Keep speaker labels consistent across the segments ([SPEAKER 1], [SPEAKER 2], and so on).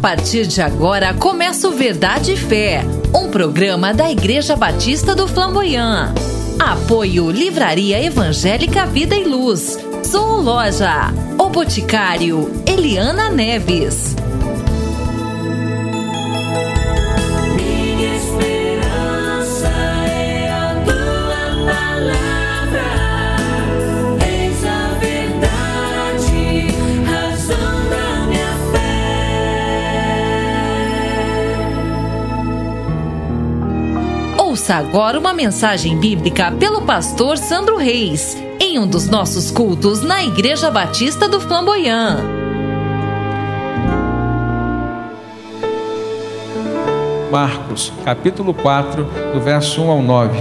[SPEAKER 1] partir de agora começa o Verdade e Fé, um programa da Igreja Batista do Flamboyant. Apoio Livraria Evangélica Vida e Luz. Sou Loja. O Boticário Eliana Neves. Ouça agora uma mensagem bíblica pelo pastor Sandro Reis, em um dos nossos cultos na Igreja Batista do Flamboyant.
[SPEAKER 2] Marcos, capítulo 4, do verso 1 ao 9.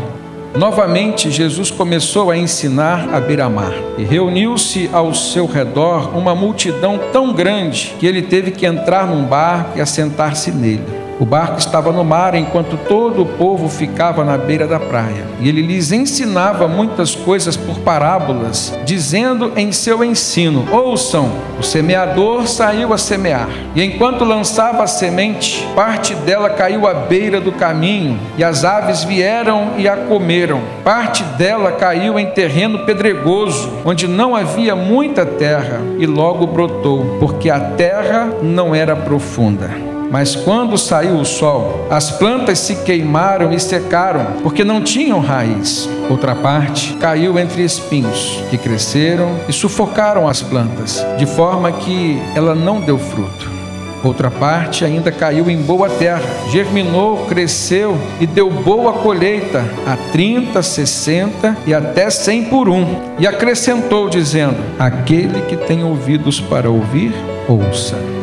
[SPEAKER 2] Novamente, Jesus começou a ensinar à beira-mar e reuniu-se ao seu redor uma multidão tão grande que ele teve que entrar num barco e assentar-se nele. O barco estava no mar enquanto todo o povo ficava na beira da praia. E ele lhes ensinava muitas coisas por parábolas, dizendo em seu ensino: Ouçam, o semeador saiu a semear. E enquanto lançava a semente, parte dela caiu à beira do caminho, e as aves vieram e a comeram. Parte dela caiu em terreno pedregoso, onde não havia muita terra, e logo brotou, porque a terra não era profunda. Mas quando saiu o sol, as plantas se queimaram e secaram, porque não tinham raiz. Outra parte caiu entre espinhos, que cresceram e sufocaram as plantas, de forma que ela não deu fruto. Outra parte ainda caiu em boa terra, germinou, cresceu e deu boa colheita, a 30, 60 e até 100 por um. E acrescentou, dizendo: Aquele que tem ouvidos para ouvir, ouça.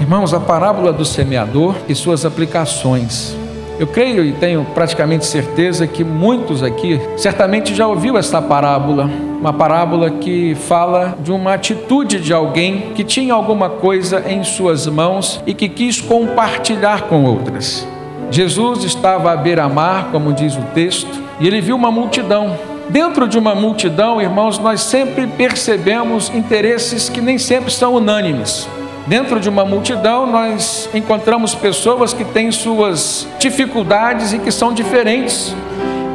[SPEAKER 2] Irmãos, a parábola do semeador e suas aplicações. Eu creio e tenho praticamente certeza que muitos aqui certamente já ouviu essa parábola, uma parábola que fala de uma atitude de alguém que tinha alguma coisa em suas mãos e que quis compartilhar com outras. Jesus estava à beira-mar, como diz o texto, e ele viu uma multidão. Dentro de uma multidão, irmãos, nós sempre percebemos interesses que nem sempre são unânimes. Dentro de uma multidão, nós encontramos pessoas que têm suas dificuldades e que são diferentes.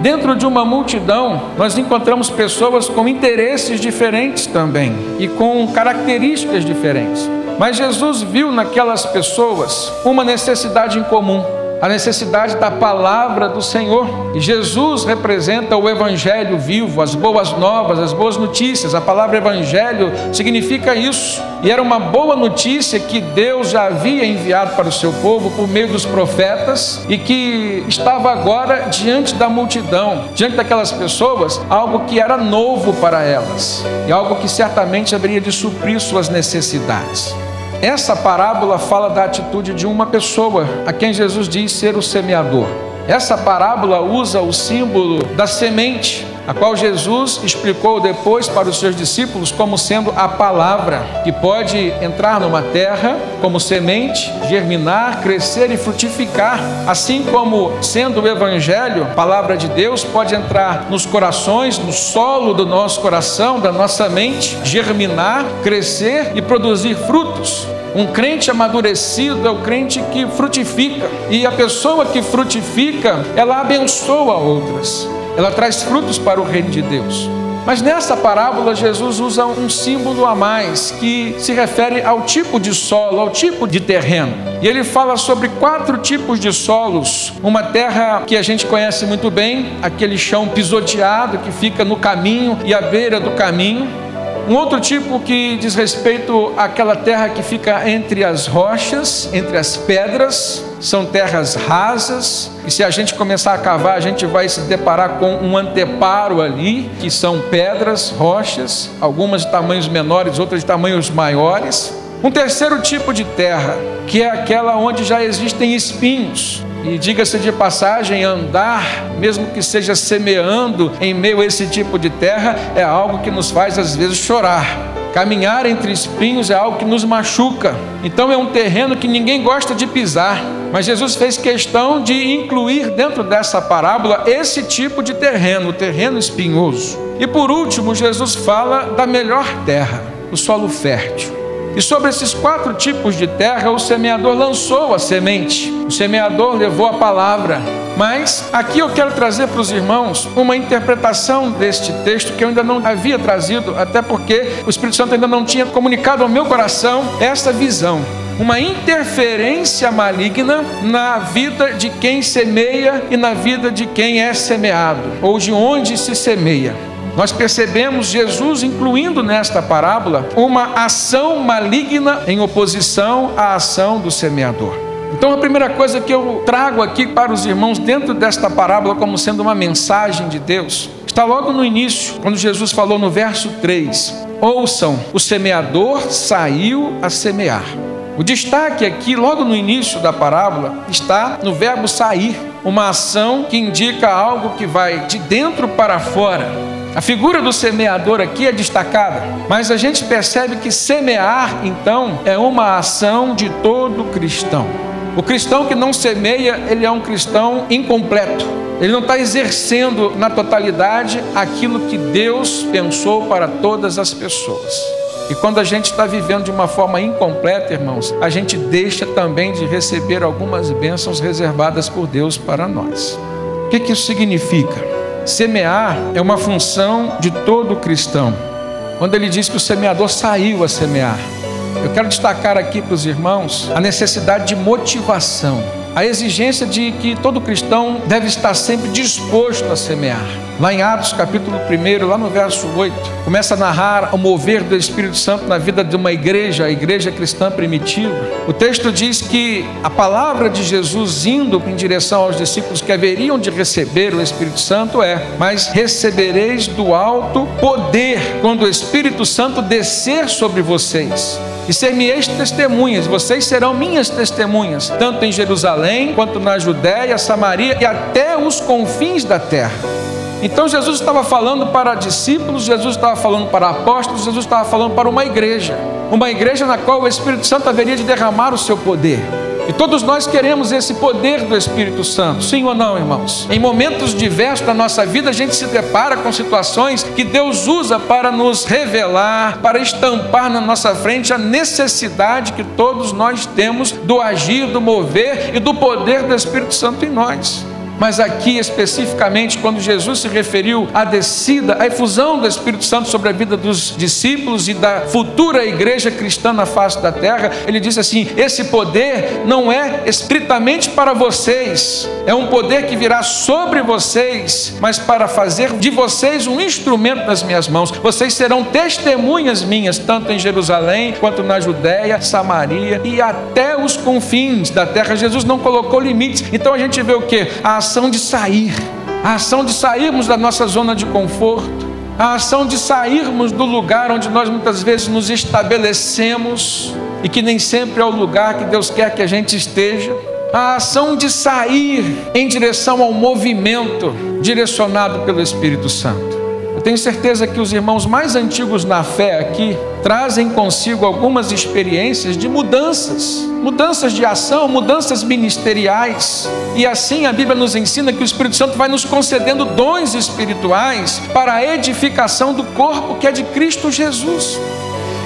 [SPEAKER 2] Dentro de uma multidão, nós encontramos pessoas com interesses diferentes também e com características diferentes. Mas Jesus viu naquelas pessoas uma necessidade em comum a necessidade da palavra do Senhor. Jesus representa o evangelho vivo, as boas novas, as boas notícias. A palavra evangelho significa isso. E era uma boa notícia que Deus já havia enviado para o seu povo por meio dos profetas e que estava agora diante da multidão, diante daquelas pessoas, algo que era novo para elas e algo que certamente haveria de suprir suas necessidades. Essa parábola fala da atitude de uma pessoa, a quem Jesus diz ser o semeador. Essa parábola usa o símbolo da semente, a qual Jesus explicou depois para os seus discípulos como sendo a palavra, que pode entrar numa terra como semente, germinar, crescer e frutificar, assim como sendo o evangelho, palavra de Deus, pode entrar nos corações, no solo do nosso coração, da nossa mente, germinar, crescer e produzir frutos. Um crente amadurecido é o crente que frutifica, e a pessoa que frutifica, ela abençoa outras ela traz frutos para o reino de Deus. Mas nessa parábola, Jesus usa um símbolo a mais que se refere ao tipo de solo, ao tipo de terreno. E ele fala sobre quatro tipos de solos: uma terra que a gente conhece muito bem, aquele chão pisoteado que fica no caminho e à beira do caminho. Um outro tipo que diz respeito àquela terra que fica entre as rochas, entre as pedras, são terras rasas, e se a gente começar a cavar, a gente vai se deparar com um anteparo ali, que são pedras, rochas, algumas de tamanhos menores, outras de tamanhos maiores. Um terceiro tipo de terra, que é aquela onde já existem espinhos, e diga-se de passagem, andar, mesmo que seja semeando em meio a esse tipo de terra, é algo que nos faz às vezes chorar. Caminhar entre espinhos é algo que nos machuca. Então é um terreno que ninguém gosta de pisar. Mas Jesus fez questão de incluir dentro dessa parábola esse tipo de terreno, o terreno espinhoso. E por último, Jesus fala da melhor terra, o solo fértil. E sobre esses quatro tipos de terra, o semeador lançou a semente. O semeador levou a palavra. Mas aqui eu quero trazer para os irmãos uma interpretação deste texto que eu ainda não havia trazido, até porque o Espírito Santo ainda não tinha comunicado ao meu coração essa visão uma interferência maligna na vida de quem semeia e na vida de quem é semeado, ou de onde se semeia. Nós percebemos Jesus incluindo nesta parábola uma ação maligna em oposição à ação do semeador. Então, a primeira coisa que eu trago aqui para os irmãos dentro desta parábola, como sendo uma mensagem de Deus, está logo no início, quando Jesus falou no verso 3: Ouçam, o semeador saiu a semear. O destaque aqui, logo no início da parábola, está no verbo sair, uma ação que indica algo que vai de dentro para fora. A figura do semeador aqui é destacada, mas a gente percebe que semear, então, é uma ação de todo cristão. O cristão que não semeia, ele é um cristão incompleto. Ele não está exercendo na totalidade aquilo que Deus pensou para todas as pessoas. E quando a gente está vivendo de uma forma incompleta, irmãos, a gente deixa também de receber algumas bênçãos reservadas por Deus para nós. O que, que isso significa? Semear é uma função de todo cristão. Quando ele diz que o semeador saiu a semear, eu quero destacar aqui para os irmãos a necessidade de motivação a exigência de que todo cristão deve estar sempre disposto a semear. Lá em Atos, capítulo 1, lá no verso 8, começa a narrar o mover do Espírito Santo na vida de uma igreja, a igreja cristã primitiva. O texto diz que a palavra de Jesus indo em direção aos discípulos que haveriam de receber o Espírito Santo é: Mas recebereis do alto poder quando o Espírito Santo descer sobre vocês e ser-me-eis testemunhas, vocês serão minhas testemunhas, tanto em Jerusalém, quanto na Judéia, Samaria e até os confins da terra. Então Jesus estava falando para discípulos, Jesus estava falando para apóstolos, Jesus estava falando para uma igreja, uma igreja na qual o Espírito Santo haveria de derramar o seu poder. E todos nós queremos esse poder do Espírito Santo, sim ou não, irmãos? Em momentos diversos da nossa vida, a gente se depara com situações que Deus usa para nos revelar, para estampar na nossa frente a necessidade que todos nós temos do agir, do mover e do poder do Espírito Santo em nós. Mas aqui especificamente, quando Jesus se referiu à descida, à efusão do Espírito Santo sobre a vida dos discípulos e da futura igreja cristã na face da terra, ele disse assim: esse poder não é estritamente para vocês, é um poder que virá sobre vocês, mas para fazer de vocês um instrumento nas minhas mãos. Vocês serão testemunhas minhas, tanto em Jerusalém quanto na Judéia, Samaria e até os confins da terra. Jesus não colocou limites. Então a gente vê o que? A ação de sair, a ação de sairmos da nossa zona de conforto, a ação de sairmos do lugar onde nós muitas vezes nos estabelecemos e que nem sempre é o lugar que Deus quer que a gente esteja. A ação de sair em direção ao movimento direcionado pelo Espírito Santo. Eu tenho certeza que os irmãos mais antigos na fé aqui trazem consigo algumas experiências de mudanças, mudanças de ação, mudanças ministeriais. E assim a Bíblia nos ensina que o Espírito Santo vai nos concedendo dons espirituais para a edificação do corpo que é de Cristo Jesus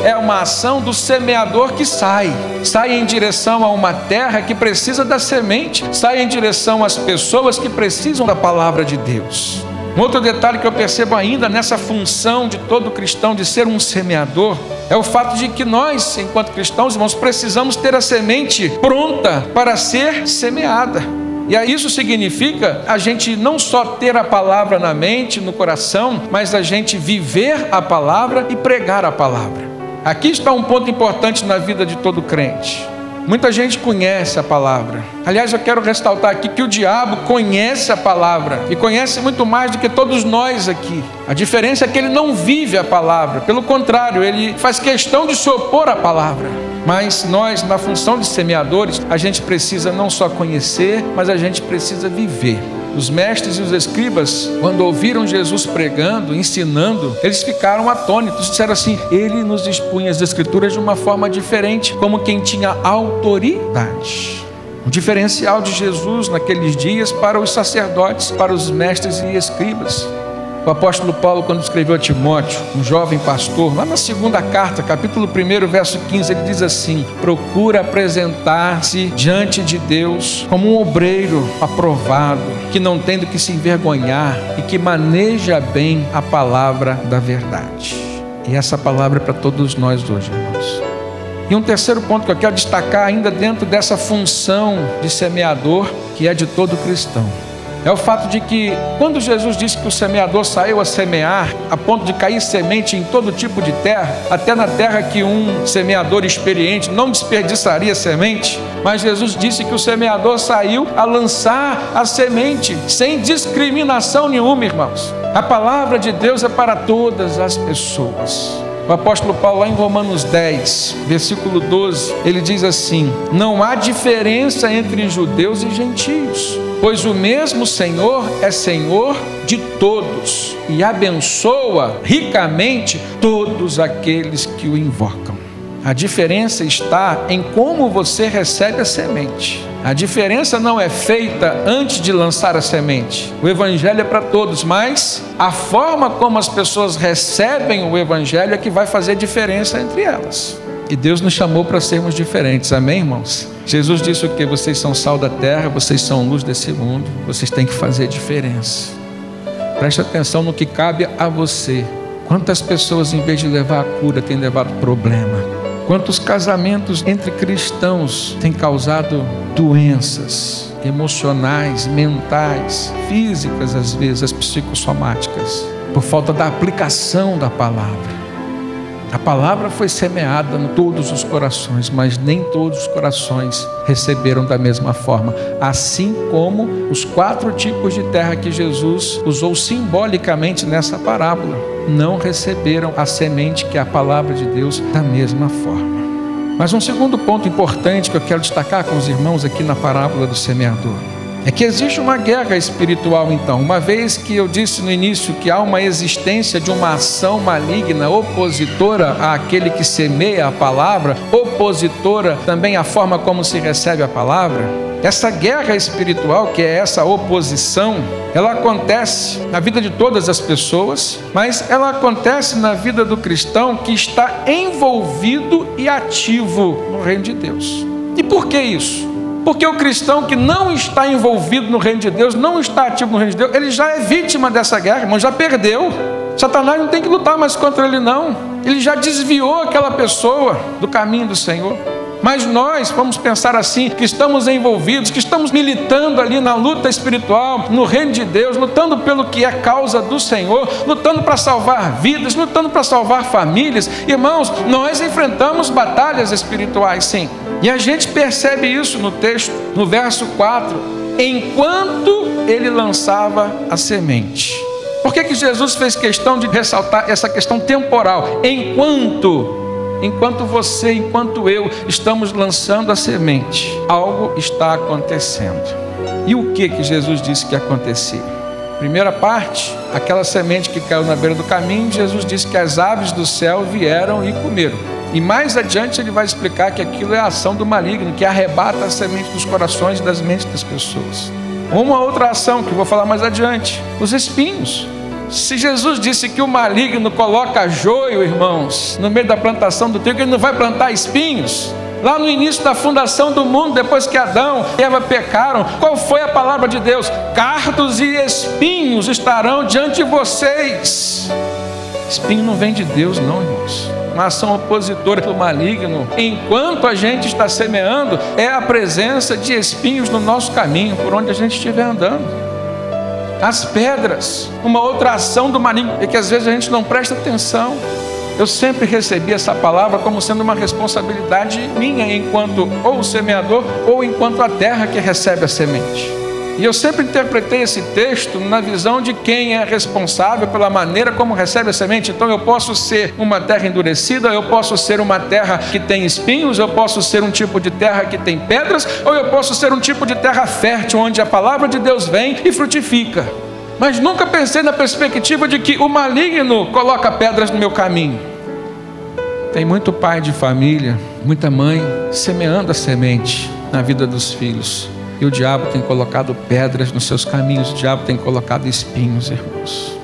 [SPEAKER 2] é uma ação do semeador que sai, sai em direção a uma terra que precisa da semente, sai em direção às pessoas que precisam da palavra de Deus. Um outro detalhe que eu percebo ainda nessa função de todo cristão de ser um semeador é o fato de que nós, enquanto cristãos, irmãos, precisamos ter a semente pronta para ser semeada. E isso significa a gente não só ter a palavra na mente, no coração, mas a gente viver a palavra e pregar a palavra. Aqui está um ponto importante na vida de todo crente. Muita gente conhece a palavra. Aliás, eu quero ressaltar aqui que o diabo conhece a palavra e conhece muito mais do que todos nós aqui. A diferença é que ele não vive a palavra, pelo contrário, ele faz questão de se opor à palavra. Mas nós, na função de semeadores, a gente precisa não só conhecer, mas a gente precisa viver. Os mestres e os escribas, quando ouviram Jesus pregando, ensinando, eles ficaram atônitos, disseram assim: Ele nos expunha as Escrituras de uma forma diferente, como quem tinha autoridade. O diferencial de Jesus naqueles dias para os sacerdotes, para os mestres e escribas. O apóstolo Paulo, quando escreveu a Timóteo, um jovem pastor, lá na segunda carta, capítulo 1, verso 15, ele diz assim: procura apresentar-se diante de Deus como um obreiro aprovado, que não tem do que se envergonhar e que maneja bem a palavra da verdade. E essa palavra é para todos nós hoje, irmãos. E um terceiro ponto que eu quero destacar, ainda dentro dessa função de semeador, que é de todo cristão é o fato de que, quando Jesus disse que o semeador saiu a semear, a ponto de cair semente em todo tipo de terra, até na terra que um semeador experiente não desperdiçaria semente, mas Jesus disse que o semeador saiu a lançar a semente, sem discriminação nenhuma, irmãos. A palavra de Deus é para todas as pessoas. O apóstolo Paulo, lá em Romanos 10, versículo 12, ele diz assim: Não há diferença entre judeus e gentios pois o mesmo Senhor é Senhor de todos e abençoa ricamente todos aqueles que o invocam. A diferença está em como você recebe a semente. A diferença não é feita antes de lançar a semente. O Evangelho é para todos, mas a forma como as pessoas recebem o Evangelho é que vai fazer diferença entre elas. E Deus nos chamou para sermos diferentes, amém, irmãos? Jesus disse o que? Vocês são sal da terra, vocês são luz desse mundo, vocês têm que fazer diferença. Preste atenção no que cabe a você. Quantas pessoas, em vez de levar a cura, têm levado problema? Quantos casamentos entre cristãos têm causado doenças emocionais, mentais, físicas, às vezes, as psicossomáticas, por falta da aplicação da palavra. A palavra foi semeada em todos os corações, mas nem todos os corações receberam da mesma forma. Assim como os quatro tipos de terra que Jesus usou simbolicamente nessa parábola, não receberam a semente que é a palavra de Deus da mesma forma. Mas um segundo ponto importante que eu quero destacar com os irmãos aqui na parábola do semeador é que existe uma guerra espiritual, então. Uma vez que eu disse no início que há uma existência de uma ação maligna, opositora àquele que semeia a palavra, opositora também à forma como se recebe a palavra. Essa guerra espiritual, que é essa oposição, ela acontece na vida de todas as pessoas, mas ela acontece na vida do cristão que está envolvido e ativo no reino de Deus. E por que isso? Porque o cristão que não está envolvido no reino de Deus, não está ativo no reino de Deus, ele já é vítima dessa guerra, irmão, já perdeu. Satanás não tem que lutar mais contra ele, não. Ele já desviou aquela pessoa do caminho do Senhor. Mas nós vamos pensar assim, que estamos envolvidos, que estamos militando ali na luta espiritual, no reino de Deus, lutando pelo que é causa do Senhor, lutando para salvar vidas, lutando para salvar famílias. Irmãos, nós enfrentamos batalhas espirituais, sim. E a gente percebe isso no texto, no verso 4, enquanto ele lançava a semente. Por que, que Jesus fez questão de ressaltar essa questão temporal? Enquanto enquanto você, enquanto eu estamos lançando a semente, algo está acontecendo. E o que que Jesus disse que acontecia? Primeira parte, aquela semente que caiu na beira do caminho, Jesus disse que as aves do céu vieram e comeram. E mais adiante ele vai explicar que aquilo é a ação do maligno, que arrebata a semente dos corações e das mentes das pessoas. Uma outra ação que vou falar mais adiante: os espinhos. Se Jesus disse que o maligno coloca joio, irmãos, no meio da plantação do trigo, ele não vai plantar espinhos. Lá no início da fundação do mundo, depois que Adão e Eva pecaram, qual foi a palavra de Deus? Cardos e espinhos estarão diante de vocês. Espinho não vem de Deus, não, irmãos uma ação opositora do maligno, enquanto a gente está semeando, é a presença de espinhos no nosso caminho, por onde a gente estiver andando. As pedras, uma outra ação do maligno, é que às vezes a gente não presta atenção. Eu sempre recebi essa palavra como sendo uma responsabilidade minha, enquanto ou o semeador, ou enquanto a terra que recebe a semente. E eu sempre interpretei esse texto na visão de quem é responsável pela maneira como recebe a semente. Então eu posso ser uma terra endurecida, eu posso ser uma terra que tem espinhos, eu posso ser um tipo de terra que tem pedras, ou eu posso ser um tipo de terra fértil, onde a palavra de Deus vem e frutifica. Mas nunca pensei na perspectiva de que o maligno coloca pedras no meu caminho. Tem muito pai de família, muita mãe semeando a semente na vida dos filhos. E o diabo tem colocado pedras nos seus caminhos, o diabo tem colocado espinhos, irmãos.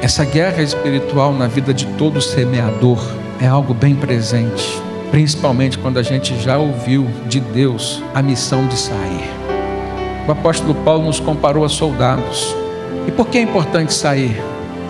[SPEAKER 2] Essa guerra espiritual na vida de todo semeador é algo bem presente, principalmente quando a gente já ouviu de Deus a missão de sair. O apóstolo Paulo nos comparou a soldados. E por que é importante sair?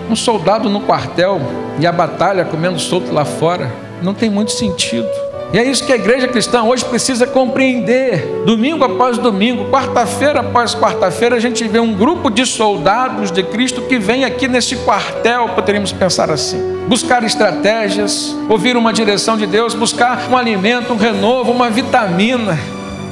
[SPEAKER 2] Um soldado no quartel e a batalha comendo solto lá fora não tem muito sentido. E é isso que a igreja cristã hoje precisa compreender. Domingo após domingo, quarta-feira após quarta-feira, a gente vê um grupo de soldados de Cristo que vem aqui nesse quartel, poderíamos pensar assim. Buscar estratégias, ouvir uma direção de Deus, buscar um alimento, um renovo, uma vitamina.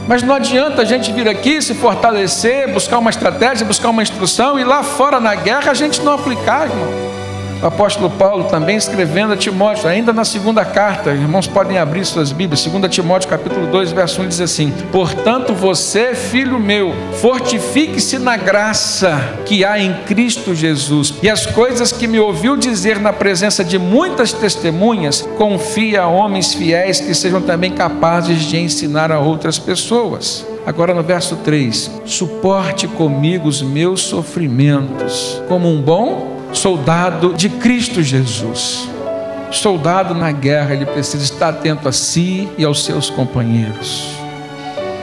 [SPEAKER 2] Mas não adianta a gente vir aqui se fortalecer, buscar uma estratégia, buscar uma instrução e lá fora na guerra a gente não aplicar, irmão. O apóstolo Paulo também escrevendo a Timóteo, ainda na segunda carta, irmãos podem abrir suas Bíblias, 2 Timóteo capítulo 2, verso 1 diz assim: Portanto, você, filho meu, fortifique-se na graça que há em Cristo Jesus, e as coisas que me ouviu dizer na presença de muitas testemunhas, confia a homens fiéis que sejam também capazes de ensinar a outras pessoas. Agora no verso 3: Suporte comigo os meus sofrimentos, como um bom soldado de Cristo Jesus. Soldado na guerra, ele precisa estar atento a si e aos seus companheiros.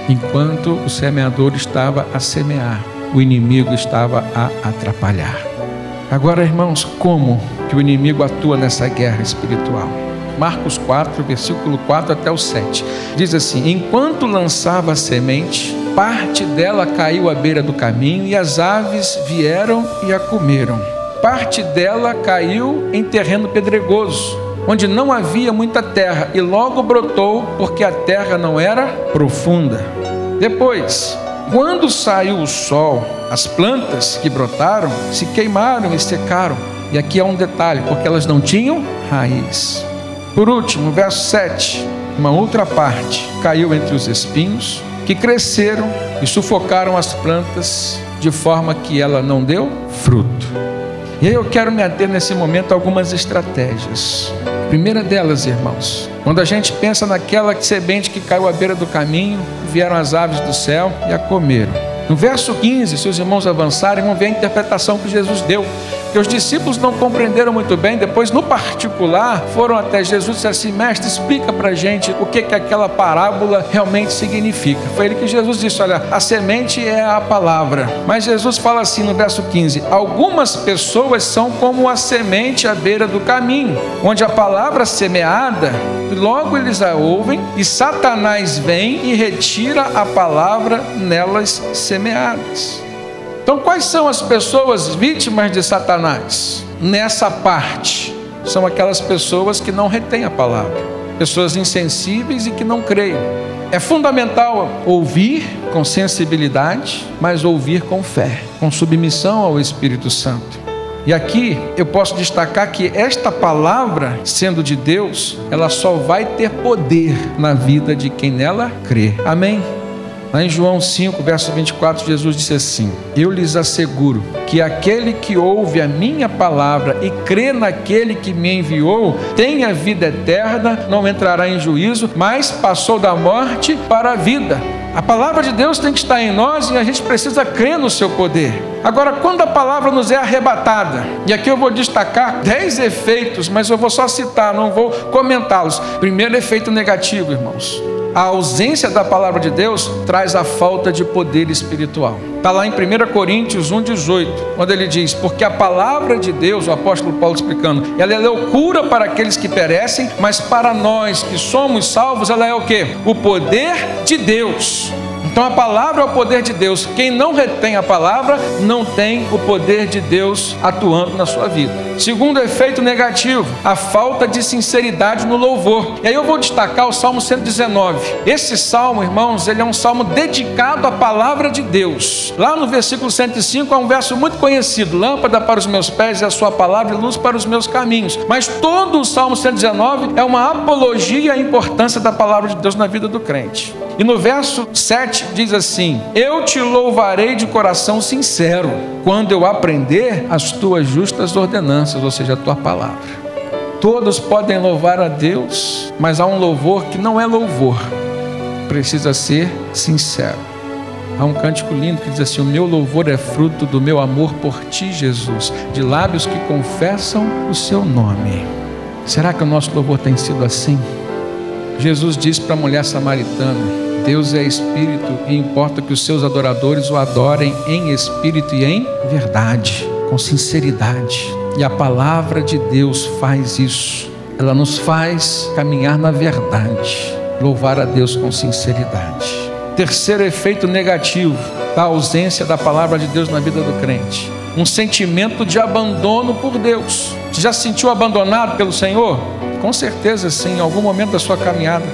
[SPEAKER 2] Enquanto o semeador estava a semear, o inimigo estava a atrapalhar. Agora, irmãos, como que o inimigo atua nessa guerra espiritual? Marcos 4, versículo 4 até o 7. Diz assim: Enquanto lançava a semente, parte dela caiu à beira do caminho e as aves vieram e a comeram parte dela caiu em terreno pedregoso, onde não havia muita terra, e logo brotou, porque a terra não era profunda. Depois, quando saiu o sol, as plantas que brotaram se queimaram e secaram. E aqui há um detalhe, porque elas não tinham raiz. Por último, verso 7, uma outra parte caiu entre os espinhos, que cresceram e sufocaram as plantas, de forma que ela não deu fruto. E aí eu quero me ater nesse momento a algumas estratégias. primeira delas, irmãos, quando a gente pensa naquela semente que caiu à beira do caminho, vieram as aves do céu e a comeram. No verso 15, se os irmãos avançarem, vão ver a interpretação que Jesus deu que os discípulos não compreenderam muito bem, depois no particular foram até Jesus e disseram assim, mestre, explica para gente o que, que aquela parábola realmente significa. Foi ele que Jesus disse, olha, a semente é a palavra, mas Jesus fala assim no verso 15, algumas pessoas são como a semente à beira do caminho, onde a palavra semeada, logo eles a ouvem e Satanás vem e retira a palavra nelas semeadas. Então, quais são as pessoas vítimas de Satanás? Nessa parte, são aquelas pessoas que não retêm a palavra, pessoas insensíveis e que não creem. É fundamental ouvir com sensibilidade, mas ouvir com fé, com submissão ao Espírito Santo. E aqui eu posso destacar que esta palavra, sendo de Deus, ela só vai ter poder na vida de quem nela crê. Amém? Lá em João 5, verso 24, Jesus disse assim: Eu lhes asseguro que aquele que ouve a minha palavra e crê naquele que me enviou, tem a vida eterna, não entrará em juízo, mas passou da morte para a vida. A palavra de Deus tem que estar em nós e a gente precisa crer no seu poder. Agora, quando a palavra nos é arrebatada, e aqui eu vou destacar dez efeitos, mas eu vou só citar, não vou comentá-los. Primeiro efeito negativo, irmãos a ausência da palavra de Deus traz a falta de poder espiritual. Está lá em 1 Coríntios 1,18, quando ele diz: Porque a palavra de Deus, o apóstolo Paulo explicando, ela é loucura para aqueles que perecem, mas para nós que somos salvos, ela é o que? O poder de Deus. Então a palavra é o poder de Deus. Quem não retém a palavra não tem o poder de Deus atuando na sua vida. Segundo efeito negativo, a falta de sinceridade no louvor. E aí eu vou destacar o Salmo 119. Esse salmo, irmãos, ele é um salmo dedicado à palavra de Deus. Lá no versículo 105 há um verso muito conhecido: Lâmpada para os meus pés é a sua palavra e luz para os meus caminhos. Mas todo o Salmo 119 é uma apologia à importância da palavra de Deus na vida do crente. E no verso 7 diz assim: Eu te louvarei de coração sincero, quando eu aprender as tuas justas ordenanças, ou seja, a tua palavra. Todos podem louvar a Deus, mas há um louvor que não é louvor, precisa ser sincero. Há um cântico lindo que diz assim: O meu louvor é fruto do meu amor por ti, Jesus, de lábios que confessam o seu nome. Será que o nosso louvor tem sido assim? Jesus disse para a mulher samaritana: Deus é espírito e importa que os seus adoradores o adorem em espírito e em verdade, com sinceridade. E a palavra de Deus faz isso. Ela nos faz caminhar na verdade, louvar a Deus com sinceridade. Terceiro efeito negativo da ausência da palavra de Deus na vida do crente: um sentimento de abandono por Deus. Você já se sentiu abandonado pelo Senhor? Com certeza sim, em algum momento da sua caminhada.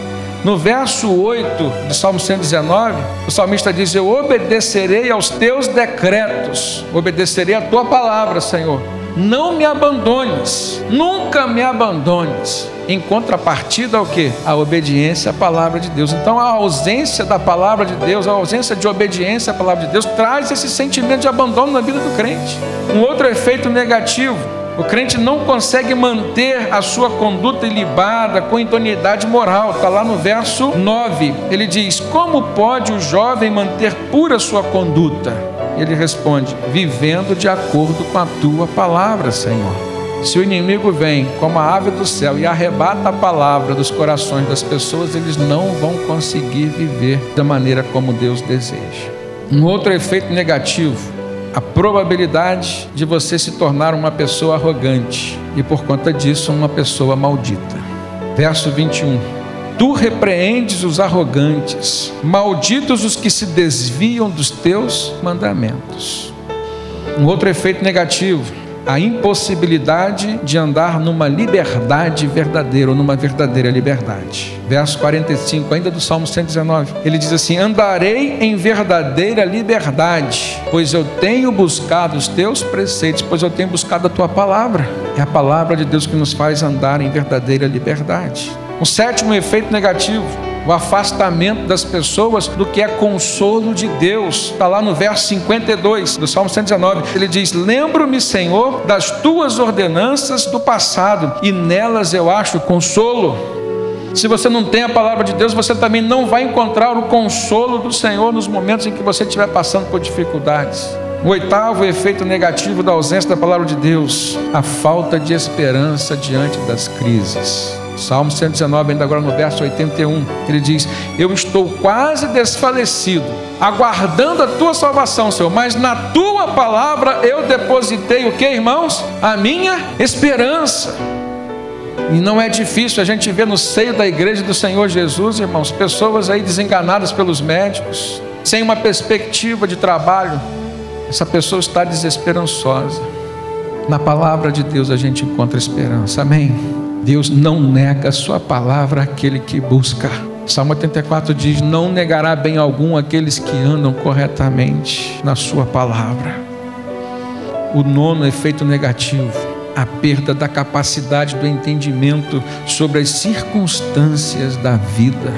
[SPEAKER 2] No verso 8 do Salmo 119, o salmista diz: Eu obedecerei aos teus decretos, obedecerei a tua palavra, Senhor. Não me abandones, nunca me abandones. Em contrapartida o que? A obediência à palavra de Deus. Então a ausência da palavra de Deus, a ausência de obediência à palavra de Deus, traz esse sentimento de abandono na vida do crente. Um outro efeito negativo o crente não consegue manter a sua conduta ilibada com idoneidade moral. Está lá no verso 9. Ele diz: Como pode o jovem manter pura sua conduta? Ele responde: Vivendo de acordo com a tua palavra, Senhor. Se o inimigo vem como a ave do céu e arrebata a palavra dos corações das pessoas, eles não vão conseguir viver da maneira como Deus deseja. Um outro efeito negativo a probabilidade de você se tornar uma pessoa arrogante e por conta disso uma pessoa maldita. Verso 21. Tu repreendes os arrogantes, malditos os que se desviam dos teus mandamentos. Um outro efeito negativo a impossibilidade de andar numa liberdade verdadeira ou numa verdadeira liberdade. Verso 45, ainda do Salmo 119, ele diz assim: Andarei em verdadeira liberdade, pois eu tenho buscado os teus preceitos, pois eu tenho buscado a tua palavra. É a palavra de Deus que nos faz andar em verdadeira liberdade. Um sétimo efeito negativo o afastamento das pessoas do que é consolo de Deus. Está lá no verso 52 do Salmo 119. Ele diz: Lembro-me, Senhor, das tuas ordenanças do passado, e nelas eu acho consolo. Se você não tem a palavra de Deus, você também não vai encontrar o consolo do Senhor nos momentos em que você estiver passando por dificuldades. O oitavo efeito negativo da ausência da palavra de Deus, a falta de esperança diante das crises. Salmo 119, ainda agora no verso 81, ele diz: Eu estou quase desfalecido, aguardando a tua salvação, Senhor, mas na tua palavra eu depositei o que, irmãos? A minha esperança. E não é difícil a gente ver no seio da igreja do Senhor Jesus, irmãos, pessoas aí desenganadas pelos médicos, sem uma perspectiva de trabalho. Essa pessoa está desesperançosa. Na palavra de Deus a gente encontra esperança. Amém. Deus não nega a sua palavra àquele que busca. Salmo 84 diz: Não negará bem algum aqueles que andam corretamente na sua palavra. O nono efeito negativo, a perda da capacidade do entendimento sobre as circunstâncias da vida.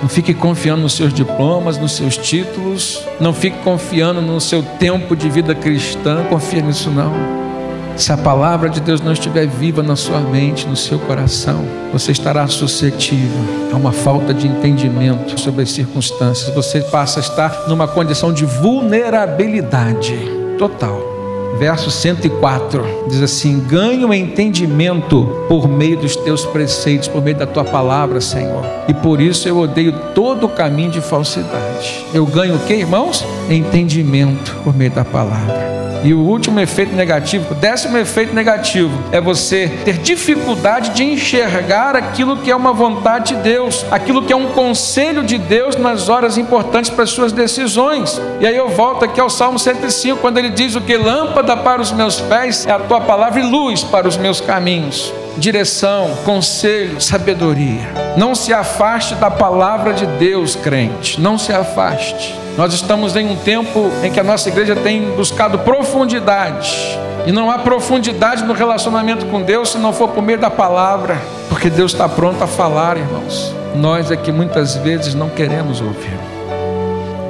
[SPEAKER 2] Não fique confiando nos seus diplomas, nos seus títulos, não fique confiando no seu tempo de vida cristã, confia nisso não. Se a palavra de Deus não estiver viva na sua mente, no seu coração, você estará suscetível a uma falta de entendimento sobre as circunstâncias. Você passa a estar numa condição de vulnerabilidade total. Verso 104 diz assim: Ganho entendimento por meio dos teus preceitos, por meio da tua palavra, Senhor. E por isso eu odeio todo o caminho de falsidade. Eu ganho o que, irmãos? Entendimento por meio da palavra. E o último efeito negativo, o décimo efeito negativo, é você ter dificuldade de enxergar aquilo que é uma vontade de Deus, aquilo que é um conselho de Deus nas horas importantes para as suas decisões. E aí eu volto aqui ao Salmo 105, quando ele diz: O que lâmpada para os meus pés é a tua palavra e luz para os meus caminhos direção, conselho, sabedoria. Não se afaste da palavra de Deus, crente. Não se afaste. Nós estamos em um tempo em que a nossa igreja tem buscado profundidade. E não há profundidade no relacionamento com Deus se não for por meio da palavra. Porque Deus está pronto a falar, irmãos. Nós é que muitas vezes não queremos ouvir.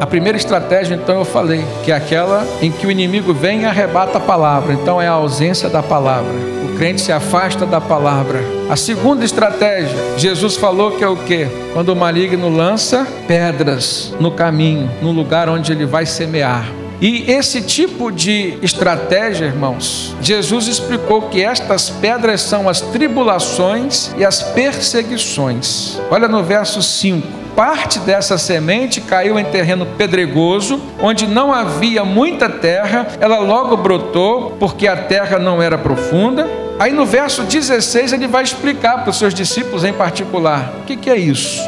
[SPEAKER 2] A primeira estratégia, então, eu falei, que é aquela em que o inimigo vem e arrebata a palavra. Então, é a ausência da palavra. O crente se afasta da palavra, A segunda estratégia, Jesus falou que é o que? Quando o maligno lança pedras no caminho, no lugar onde ele vai semear. E esse tipo de estratégia, irmãos, Jesus explicou que estas pedras são as tribulações e as perseguições. Olha no verso 5. Parte dessa semente caiu em terreno pedregoso, onde não havia muita terra, ela logo brotou, porque a terra não era profunda. Aí no verso 16 ele vai explicar para os seus discípulos em particular: o que, que é isso?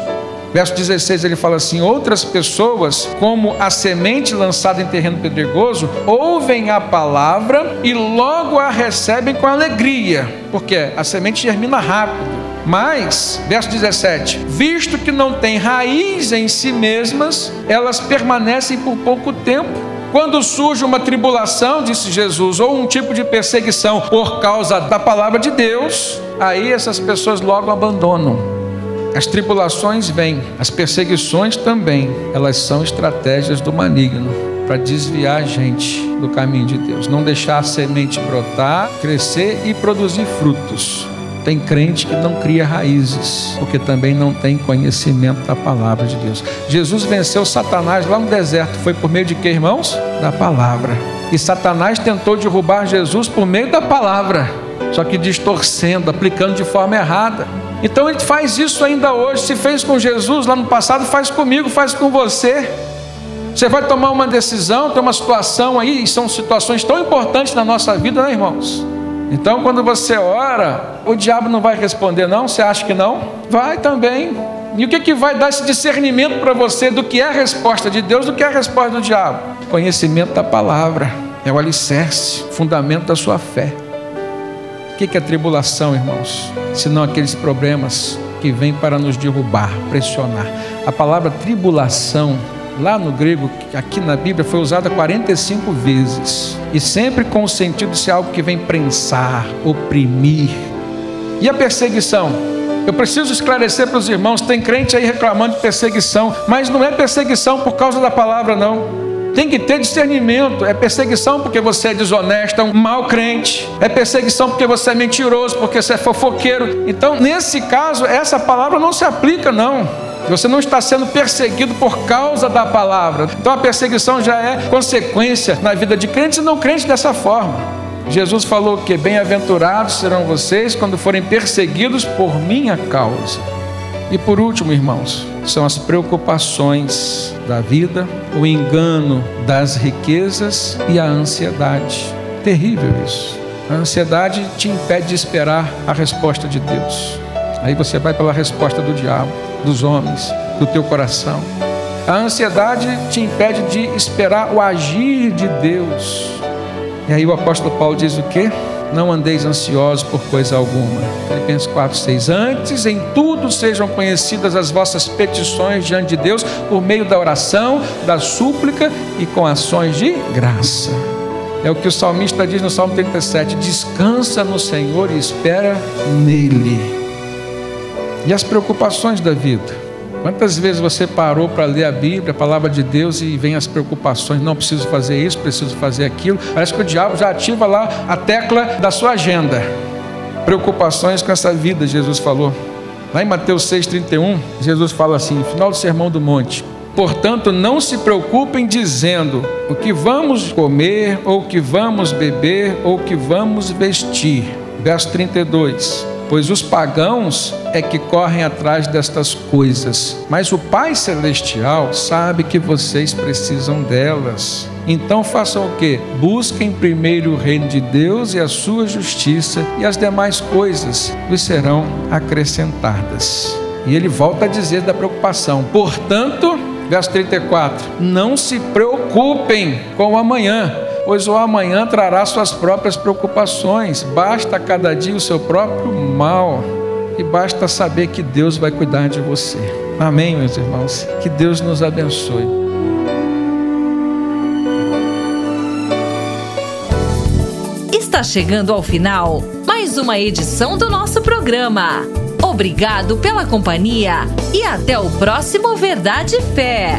[SPEAKER 2] Verso 16 ele fala assim: Outras pessoas, como a semente lançada em terreno pedregoso, ouvem a palavra e logo a recebem com alegria, porque a semente germina rápido. Mas, verso 17: Visto que não tem raiz em si mesmas, elas permanecem por pouco tempo. Quando surge uma tribulação, disse Jesus, ou um tipo de perseguição por causa da palavra de Deus, aí essas pessoas logo abandonam. As tribulações vêm, as perseguições também, elas são estratégias do maligno para desviar a gente do caminho de Deus, não deixar a semente brotar, crescer e produzir frutos. Tem crente que não cria raízes, porque também não tem conhecimento da palavra de Deus. Jesus venceu Satanás lá no deserto, foi por meio de que, irmãos? Da palavra. E Satanás tentou derrubar Jesus por meio da palavra, só que distorcendo, aplicando de forma errada. Então ele faz isso ainda hoje. Se fez com Jesus lá no passado, faz comigo, faz com você. Você vai tomar uma decisão, tem uma situação aí, e são situações tão importantes na nossa vida, né, irmãos? Então, quando você ora, o diabo não vai responder, não? Você acha que não? Vai também. E o que, que vai dar esse discernimento para você do que é a resposta de Deus, do que é a resposta do diabo? Conhecimento da palavra, é o alicerce, fundamento da sua fé. O que é tribulação, irmãos? Senão aqueles problemas que vêm para nos derrubar, pressionar. A palavra tribulação, lá no grego, aqui na Bíblia, foi usada 45 vezes. E sempre com o sentido de ser algo que vem prensar, oprimir. E a perseguição? Eu preciso esclarecer para os irmãos: tem crente aí reclamando de perseguição, mas não é perseguição por causa da palavra, não. Tem que ter discernimento. É perseguição porque você é desonesto, é um mau crente. É perseguição porque você é mentiroso, porque você é fofoqueiro. Então, nesse caso, essa palavra não se aplica, não. Você não está sendo perseguido por causa da palavra. Então a perseguição já é consequência na vida de crentes e não crentes dessa forma. Jesus falou que bem-aventurados serão vocês quando forem perseguidos por minha causa. E por último, irmãos, são as preocupações da vida, o engano das riquezas e a ansiedade. Terrível isso. A ansiedade te impede de esperar a resposta de Deus. Aí você vai pela resposta do diabo, dos homens, do teu coração. A ansiedade te impede de esperar o agir de Deus. E aí o apóstolo Paulo diz o quê? Não andeis ansiosos por coisa alguma. Filipenses 4, 6. Antes, em tudo sejam conhecidas as vossas petições diante de Deus por meio da oração, da súplica e com ações de graça. É o que o salmista diz no Salmo 37: descansa no Senhor e espera nele. E as preocupações da vida? Quantas vezes você parou para ler a Bíblia, a palavra de Deus, e vem as preocupações, não preciso fazer isso, preciso fazer aquilo. Parece que o diabo já ativa lá a tecla da sua agenda. Preocupações com essa vida, Jesus falou. Lá em Mateus 6,31, Jesus fala assim, final do Sermão do Monte. Portanto, não se preocupem dizendo o que vamos comer, ou o que vamos beber, ou o que vamos vestir. Verso 32 pois os pagãos é que correm atrás destas coisas, mas o Pai Celestial sabe que vocês precisam delas. Então façam o que? Busquem primeiro o reino de Deus e a sua justiça, e as demais coisas lhes serão acrescentadas. E ele volta a dizer da preocupação: portanto, verso 34, não se preocupem com o amanhã pois o amanhã trará suas próprias preocupações. Basta cada dia o seu próprio mal, e basta saber que Deus vai cuidar de você. Amém, meus irmãos? Que Deus nos abençoe.
[SPEAKER 1] Está chegando ao final mais uma edição do nosso programa. Obrigado pela companhia e até o próximo Verdade e Fé.